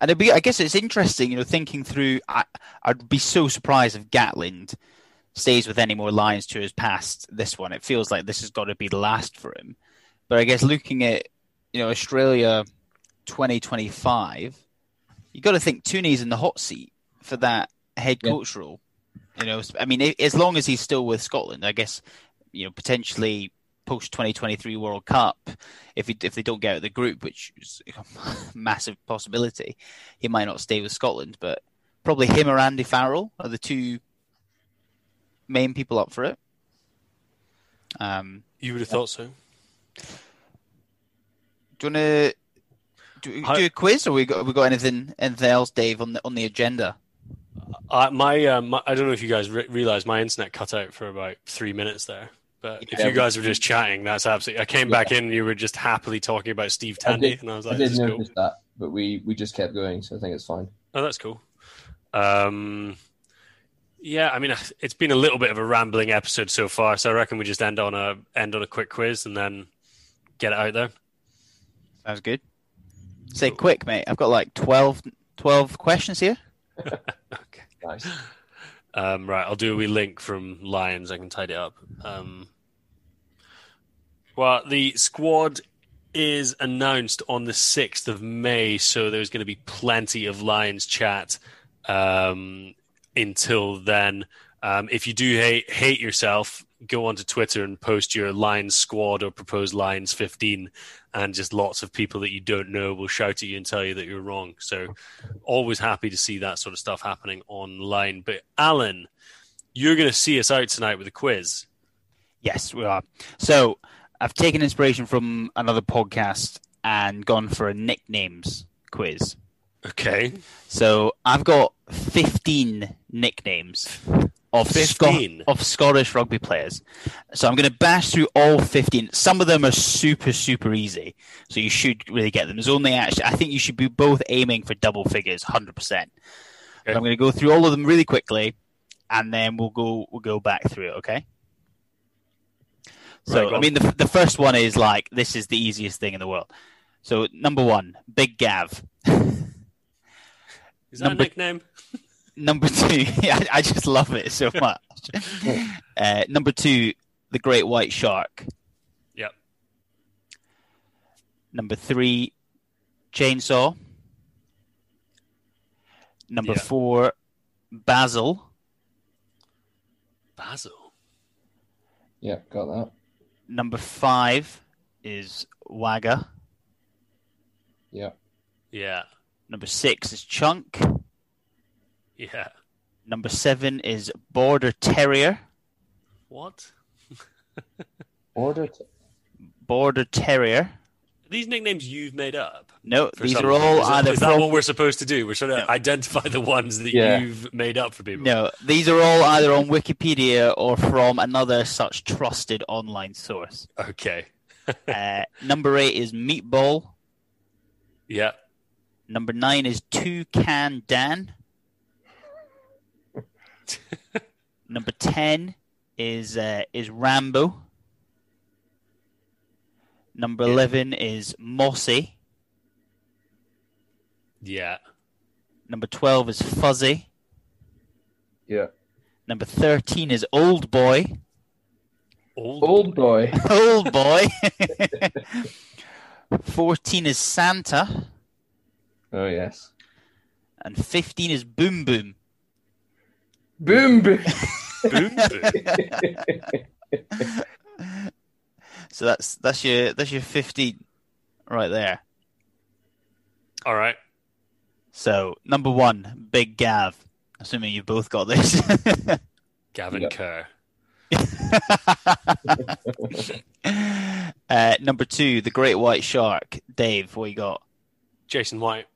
And be, I guess it's interesting, you know, thinking through. I, I'd be so surprised if Gatland stays with any more Lions tours past this one. It feels like this has got to be the last for him. But I guess looking at, you know, Australia 2025, you got to think Tooney's in the hot seat for that head Yeah. coach role. You know, I mean, as long as he's still with Scotland, I guess, you know, potentially post 2023 World Cup, if he, if they don't get out of the group, which is a *laughs* massive possibility, he might not stay with Scotland. But probably him or Andy Farrell are the two main people up for it. Um, You would have thought so. do you want to do, do a quiz, or we got we got anything anything else, Dave, on the on the agenda? Uh, my, uh, my, I don't know if you guys re- realize my internet cut out for about three minutes there. But if you guys were just chatting, that's absolutely. I came back in, and you were just happily talking about Steve I Tandy, did- and I was I like, did "This is cool." that, but we we just kept going, so I think it's fine. Oh, that's cool. Um, yeah, I mean, it's been a little bit of a rambling episode so far, so I reckon we just end on a end on a quick quiz and then get it out there. Sounds good. Say quick, mate. I've got like 12, 12 questions here. *laughs* Okay. Nice. Um, right, I'll do a wee link from Lions. I can tidy it up. Um, well, the squad is announced on the 6th of May, so there's going to be plenty of Lions chat um, until then. Um, if you do hate, hate yourself, go onto Twitter and post your Lions squad or proposed Lions 15, and just lots of people that you don't know will shout at you and tell you that you're wrong. So, always happy to see that sort of stuff happening online. But, Alan, you're going to see us out tonight with a quiz. Yes, we are. So I've taken inspiration from another podcast and gone for a nicknames quiz. Okay. So I've got 15 nicknames of, Sco- of Scottish rugby players. So I'm going to bash through all 15. Some of them are super, super easy. So you should really get them. There's only actually, I think you should be both aiming for double figures, 100%. But I'm going to go through all of them really quickly and then we'll go, we'll go back through it, okay? So, Right, I mean, the, the first one is like, this is the easiest thing in the world. So, number one, Big Gav. Is that Number- a nickname? *laughs* Number two, *laughs* I, I just love it so *laughs* much. uh, number two, the Great White Shark. Yep. Number three, Chainsaw. Number Yeah. four, Basil. Basil. Yeah, got that. Number five is Wagga. Yeah. Yeah. Number six is Chunk. Yeah. Number seven is Border Terrier. What? Order. T- Border Terrier. These nicknames you've made up. No, these some are all Is that- either Is that what we're supposed to do? We're trying to No. identify the ones that Yeah. you've made up for people. No, these are all either on Wikipedia or from another such trusted online source. Okay. Uh, number eight is Meatball. Yeah. Number nine is Two Can Dan. *laughs* number ten is uh, is Rambo. Number Yeah. eleven is Mossy. Yeah. Number twelve is Fuzzy. yeah. Number thirteen is Old Boy. Old. Old boy. *laughs* *laughs* Old Boy. Fourteen is Santa. Oh yes. And 15 is Boom Boom. Boom. boom. Boom, *laughs* boom. So that's that's your that's your 15 right there. All right. So number one, Big Gav. Assuming you've both got this. *laughs* Gavin Yeah. Kerr. *laughs* uh, number two, the Great White Shark. Dave, what you got? Jason White.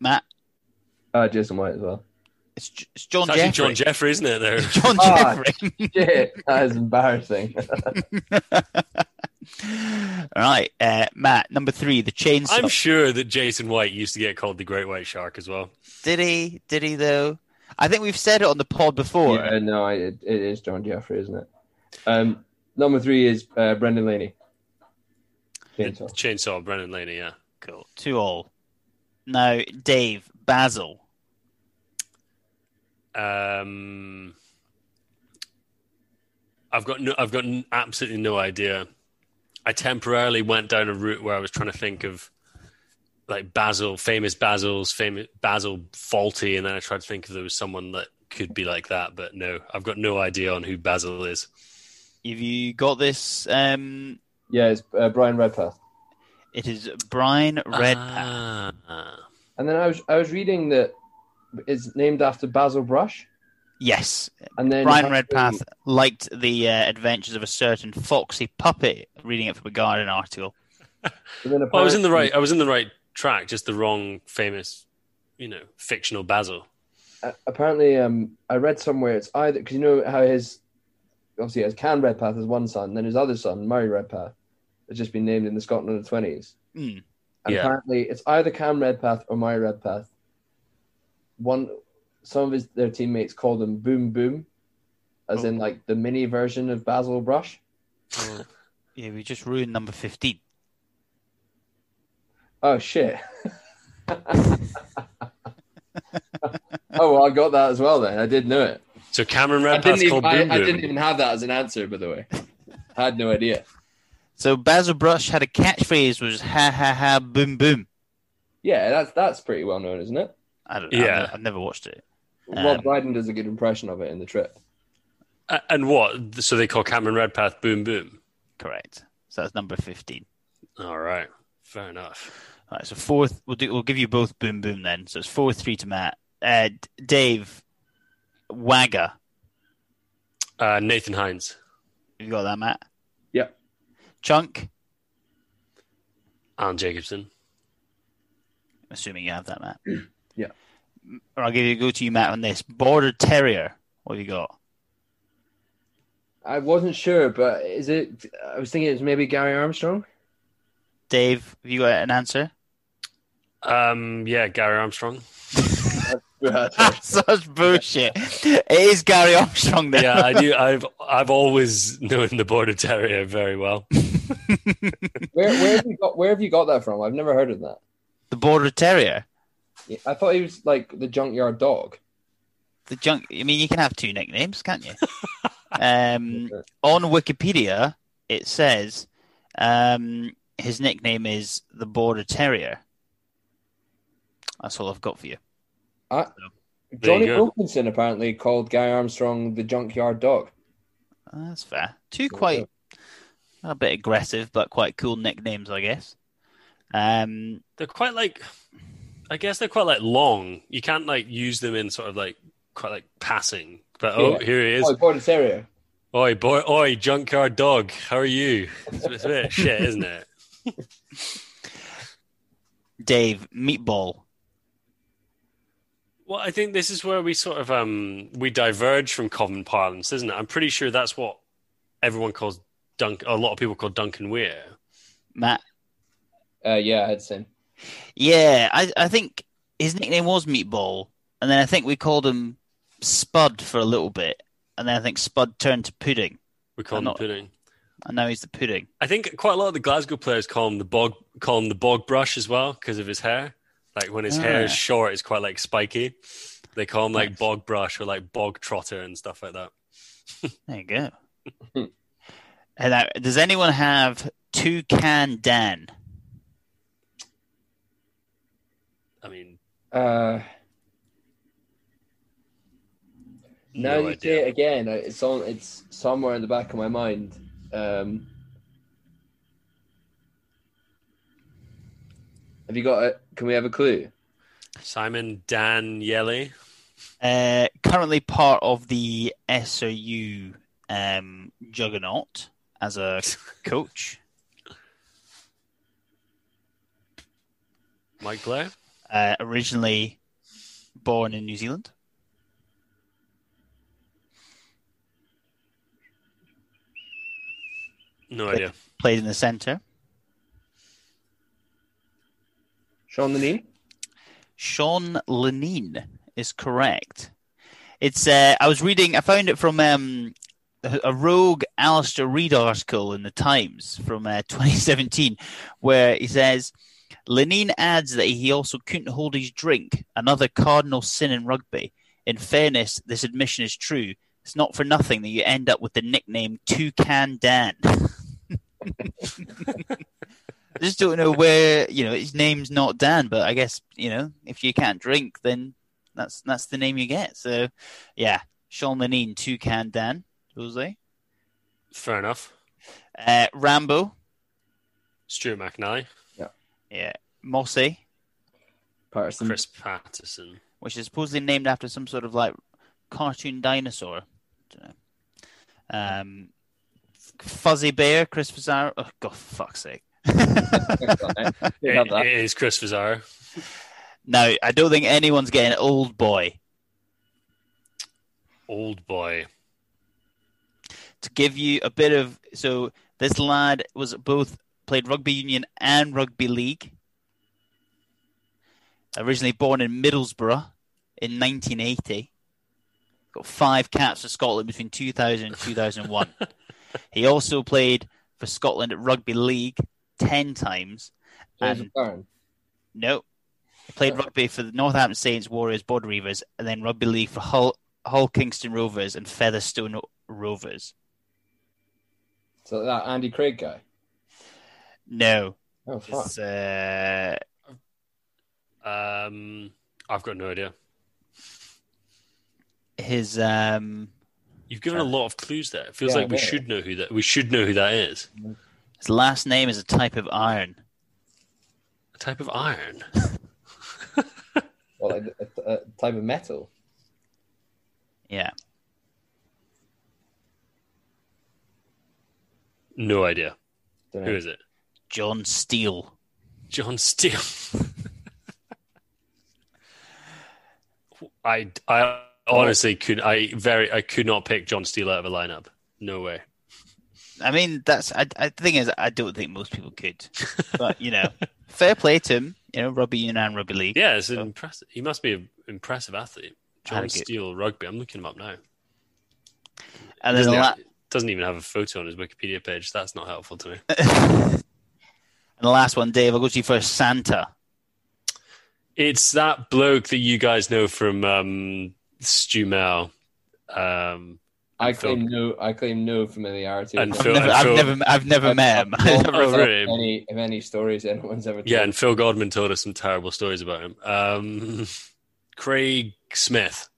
Matt, Uh, Jason White as well. It's, J- it's John It's Jeffrey. John Jeffrey, isn't it? There. *laughs* John Ah. Jeffrey. Shit, that is embarrassing. All *laughs* right, uh, Matt. Number three, the chainsaw. I'm sure that Jason White used to get called the Great White Shark as well. Did he? Did he though? I think we've said it on the pod before. yeah, no, I- it, it is John Jeffrey, isn't it? Um, number three is uh, Brendan Laney. Chainsaw. Chainsaw, Brendan Laney, yeah. Cool. Two all. Now, Dave Basil. Um, I've got no, I've got absolutely no idea. I temporarily went down a route where I was trying to think of like Basil, famous Basil's, famous Basil Fawlty, and then I tried to think if there was someone that could be like that, but no, I've got no idea on who Basil is. Have you got this? Um, Yeah, it's uh, Bryan Redpath. it is Bryan Redpath. Ah. And then I was I was reading that it's named after Basil Brush. Yes, And then Bryan apparently- Redpath liked the uh, adventures of a certain foxy puppet. Reading it from a Guardian article. *laughs* and then Well, I was in the right. I was in the right track. Just the wrong famous, you know, fictional Basil. uh, apparently, um, I read somewhere it's either because you know how his obviously has Cam Redpath as one son, then his other son Murray Redpath has just been named in the Scotland under twenties, Hmm. and Yeah. apparently it's either Cam Redpath or Murray Redpath. One, some of his their teammates called him Boom Boom, as Oh. in like the mini version of Basil Brush. Oh. Yeah, we just ruined number fifteen. Oh shit. *laughs* oh well, I got that as well. Then I did know it. So Cameron I Redpath's didn't, even, called I, Boom I Boom. didn't even have that as an answer, by the way. I had no idea. So Basil Brush had a catchphrase which was "ha ha ha boom boom." Yeah, that's that's pretty well known, isn't it? I don't know. Yeah. I've, ne- I've never watched it. Rob Um, Brydon does a good impression of it in the trip. A- and what? So they call Cameron Redpath Boom Boom. Correct. So that's number fifteen. All right, fair enough. All right. So fourth, we'll do. We'll give you both boom boom then. So it's four three to Matt. Uh, Dave, Wagga. Uh, Nathan Hines. You got that, Matt? Yep. Chunk. Allan Jacobsen. Assuming you have that, Matt. *clears throat* Yeah. Or I'll give you go to you, Matt, on this. Border Terrier. What have you got? I wasn't sure, but is it? I was thinking it was maybe Gary Armstrong. Dave, have you got an answer? Um, yeah, Gary Armstrong. *laughs* Such bullshit. It is Gary Armstrong there. yeah, I do. *laughs* I've I've always known the Border Terrier very well. *laughs* Where where have you got where have you got that from? I've never heard of that. The Border Terrier. Yeah, I thought he was like the junkyard dog. The junk. I mean, you can have two nicknames, can't you? *laughs* um, on Wikipedia, it says um, his nickname is the Border Terrier. That's all I've got for you. I, There Jonny you. Wilkinson apparently called Guy Armstrong the junkyard dog. That's fair. Two quite a bit aggressive, but quite cool nicknames, I guess. Um, They're quite like, I guess they're quite like long. You can't like use them in sort of like quite like passing. But oh, Yeah. here he is. Oh, Border Terrier. Oi, boy, oi, junkyard dog. How are you? It's, it's a bit shit, isn't it? *laughs* Dave Meatball. Well, I think this is where we sort of um we diverge from common parlance, isn't it? I'm pretty sure that's what everyone calls Dunk. A lot of people call Duncan Weir. Matt. Uh, yeah, I'd say. Yeah, I, I think his nickname was Meatball, and then I think we called him Spud for a little bit, and then I think Spud turned to Pudding, We call I'm him not- Pudding. and now he's the Pudding. I think quite a lot of the Glasgow players call him the bog, call him the bog brush as well because of his hair. Like when his hair is Ah. short, it's quite like spiky. They call him like Nice. bog brush or like bog trotter and stuff like that. *laughs* There you go. and now, does anyone have Toucan Dan? I mean, Uh, now no you idea. say it again. uh, It's on. It's somewhere in the back of my mind. Um, have you got it? Can we have a clue? Simon Danielli. Uh, currently part of the SRU um, juggernaut as a *laughs* coach. Mike Blair. Uh, originally born in New Zealand. No idea. Played in the centre. Sean Lineen. Sean Lineen is correct. It's uh, I was reading. I found it from um, a a rogue Alistair Reid article in the Times from uh, *laughs* 2017, where he says Lineen adds that he also couldn't hold his drink, another cardinal sin in rugby. In fairness, this admission is true. It's not for nothing that you end up with the nickname Toucan Dan. I *laughs* just don't know where you know his name's not Dan, but I guess you know if you can't drink, then that's that's the name you get. So, yeah, Sean Lineen, Toucan Dan, Jose, Fair enough. uh, Rambo, Stuart McInally. Yeah, Mossy, Paterson. Chris Paterson. which is supposedly named after some sort of like cartoon dinosaur. Um, Fuzzy Bear, Chris Fusaro. Oh, God, fuck's sake. *laughs* It, it is Chris Fusaro. Now, I don't think anyone's getting Old Boy. Old boy. To give you a bit of. So, this lad was both played rugby union and rugby league. Originally born in Middlesbrough in 1980. Got five caps for Scotland between 2000 and 2001. *laughs* he also played for Scotland at rugby league 10 times. Joseph And no, he played rugby for the Northampton Saints, Warriors, Border Reivers, and then rugby league for Hull, Hull Kingston Rovers and Featherstone Rovers. So that Andy Craig guy. No, Oh fuck. uh, Um, I've got no idea. his um, You've given a lot of clues there. It feels Yeah, like we I know. should know who that. We should know who that is. his last name is a type of iron. A type of iron. *laughs* Well, like a, a type of metal. Yeah, No idea. Don't Who know. is it? John Steele. John Steele. *laughs* I I honestly could I very I could not pick John Steele out of a lineup. No way. I mean, that's I, I the thing is, I don't think most people could, *laughs* but you know, fair play to him. You know, rugby union and rugby league. Yeah, it's an impressive. He must be an impressive athlete. John Steele rugby. I'm looking him up now. and then Doesn't, la- doesn't even have a photo on his Wikipedia page. That's not helpful to me. *laughs* and the last one, Dave. I'll go to you first. Santa. It's that bloke that you guys know from um, Stu Mel. Um, I Phil- claim no. I claim no familiarity. And with I've Phil- him. never, I've never, I've met him. I *laughs* don't Oh, know really? any, if any stories anyone's ever told. yeah, and Phil Godman told us some terrible stories about him. Um, Craig Smith.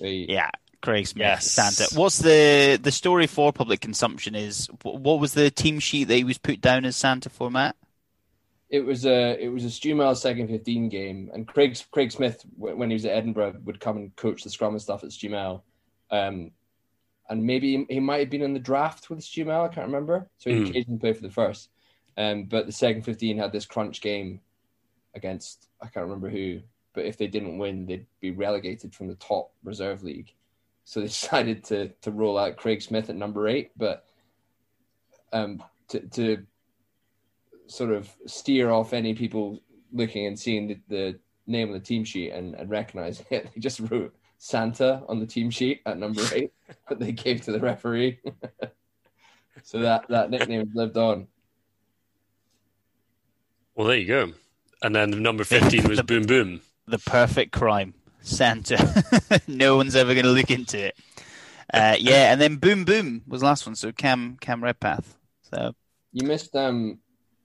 The- Yeah, Craig Smith, Yes. Santa. What's the the story for public consumption? Is what was the team sheet that he was put down as Santa format? It was a it was a Stu Miles second fifteen game, and Craig Craig Smith when he was at Edinburgh would come and coach the scrum and stuff at Stu Mel. um, and maybe he, might have been in the draft with Stu Mel. I can't remember, so he Mm. occasionally played for the first. Um, but the second fifteen had this crunch game against I can't remember who, but if they didn't win, they'd be relegated from the top reserve league. So they *laughs* decided to to roll out Craig Smith at number eight, but um, to to sort of steer off any people looking and seeing the, the name on the team sheet and, and recognizing it, *laughs* they just wrote Santa on the team sheet at number *laughs* eight that they gave to the referee. *laughs* so that that nickname lived on. Well, there you go. And then number 15 was the, Boom Boom. The perfect crime, Santa. no one's ever going to look into it. Uh, yeah, and then Boom Boom was the last one. So Cam Cam Redpath. So You missed um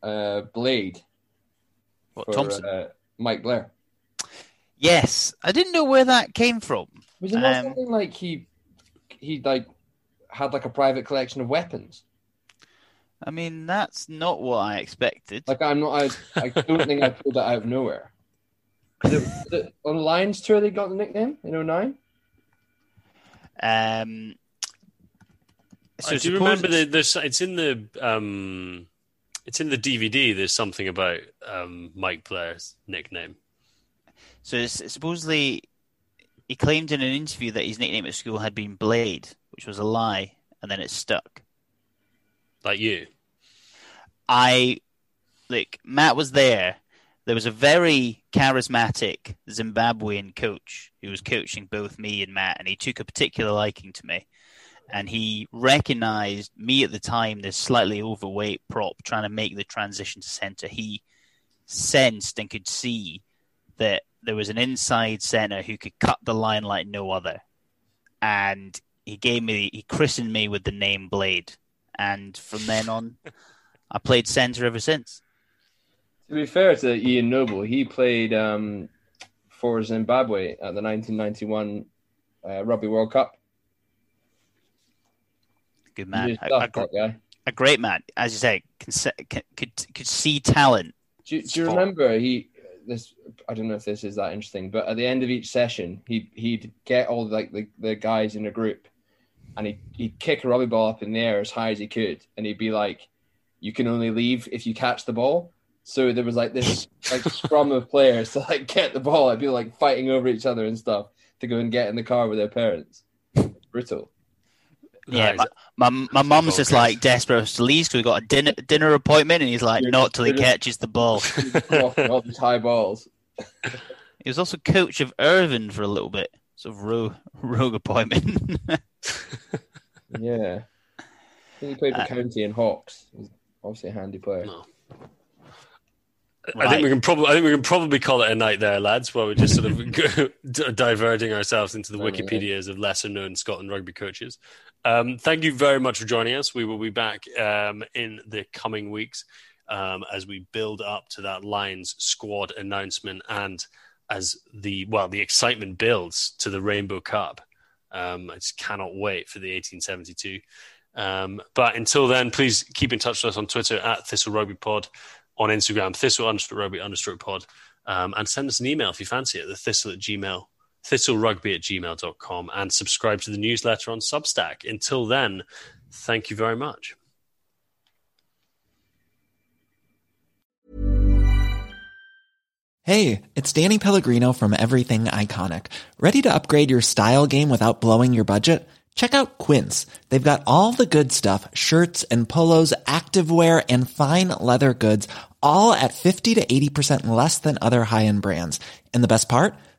uh Blade what, for Thompson? uh, Mike Blair. yes, I didn't know where that came from. Was it not Um, something like he he like had like a private collection of weapons? I mean, that's not what I expected. Like I'm not I, I don't think I pulled that out of nowhere. *laughs* Is it, is it on Lions tour they got the nickname in 09? Um, so I do suppose remember it's- that there's it's in the um it's in the DVD. There's something about um Mike Blair's nickname. So supposedly, he claimed in an interview that his nickname at school had been Blade, which was a lie, and then it stuck. Like you. I, look, Matt was there. There was a very charismatic Zimbabwean coach who was coaching both me and Matt, and he took a particular liking to me. And he recognized me at the time, this slightly overweight prop trying to make the transition to center. He sensed and could see that there was an inside center who could cut the line like no other. And he gave me, he christened me with the name Blade. And from then on, I played center ever since. To be fair to Ian Noble, he played um, for Zimbabwe at the 1991 uh, Rugby World Cup. Good man. A, a guy. a great man. As you say, can, can, could, could see talent. Do, you- do you remember he this I don't know if this is that interesting, but at the end of each session, he he'd get all like the, the guys in a group, and he he'd kick a rugby ball up in the air as high as he could, and he'd be like, "You can only leave if you catch the ball." So there was like this like *laughs* scrum of players to like get the ball. I'd be like fighting over each other and stuff to go and get in the car with their parents. Brutal. Yeah, my my, my mum's just like desperate to leave because we got a dinner dinner appointment, and he's like, not just- till he catches the ball. Blocking all these high balls. he was also coach of Irvine for a little bit, sort of rogue, *laughs* rogue appointment. Yeah. I think he played for Uh, County and Hawks. He's obviously a handy player. No. I think we can probably. I think we can probably call it a night there, lads. While we're just sort of *laughs* go- diverting ourselves into the Certainly, yeah. Wikipedias of lesser-known Scotland rugby coaches. Um, thank you very much for joining us. We will be back um, in the coming weeks um, as we build up to that Lions squad announcement, and as the well, the excitement builds to the Rainbow Cup. Um, I just cannot wait for the 1872. Um, but until then, please keep in touch with us on Twitter at Thistle Rugby Pod, on Instagram, thistle rugby pod, um, and send us an email if you fancy it, the thistle at gmail, thistlerugby at gmail.com, and subscribe to the newsletter on Substack. Until then, thank you very much. Hey, it's Danny Pellegrino from Everything Iconic. Ready to upgrade your style game without blowing your budget? Check out Quince. They've got all the good stuff shirts and polos, activewear, and fine leather goods, all at 50 to 80% less than other high end brands. And the best part?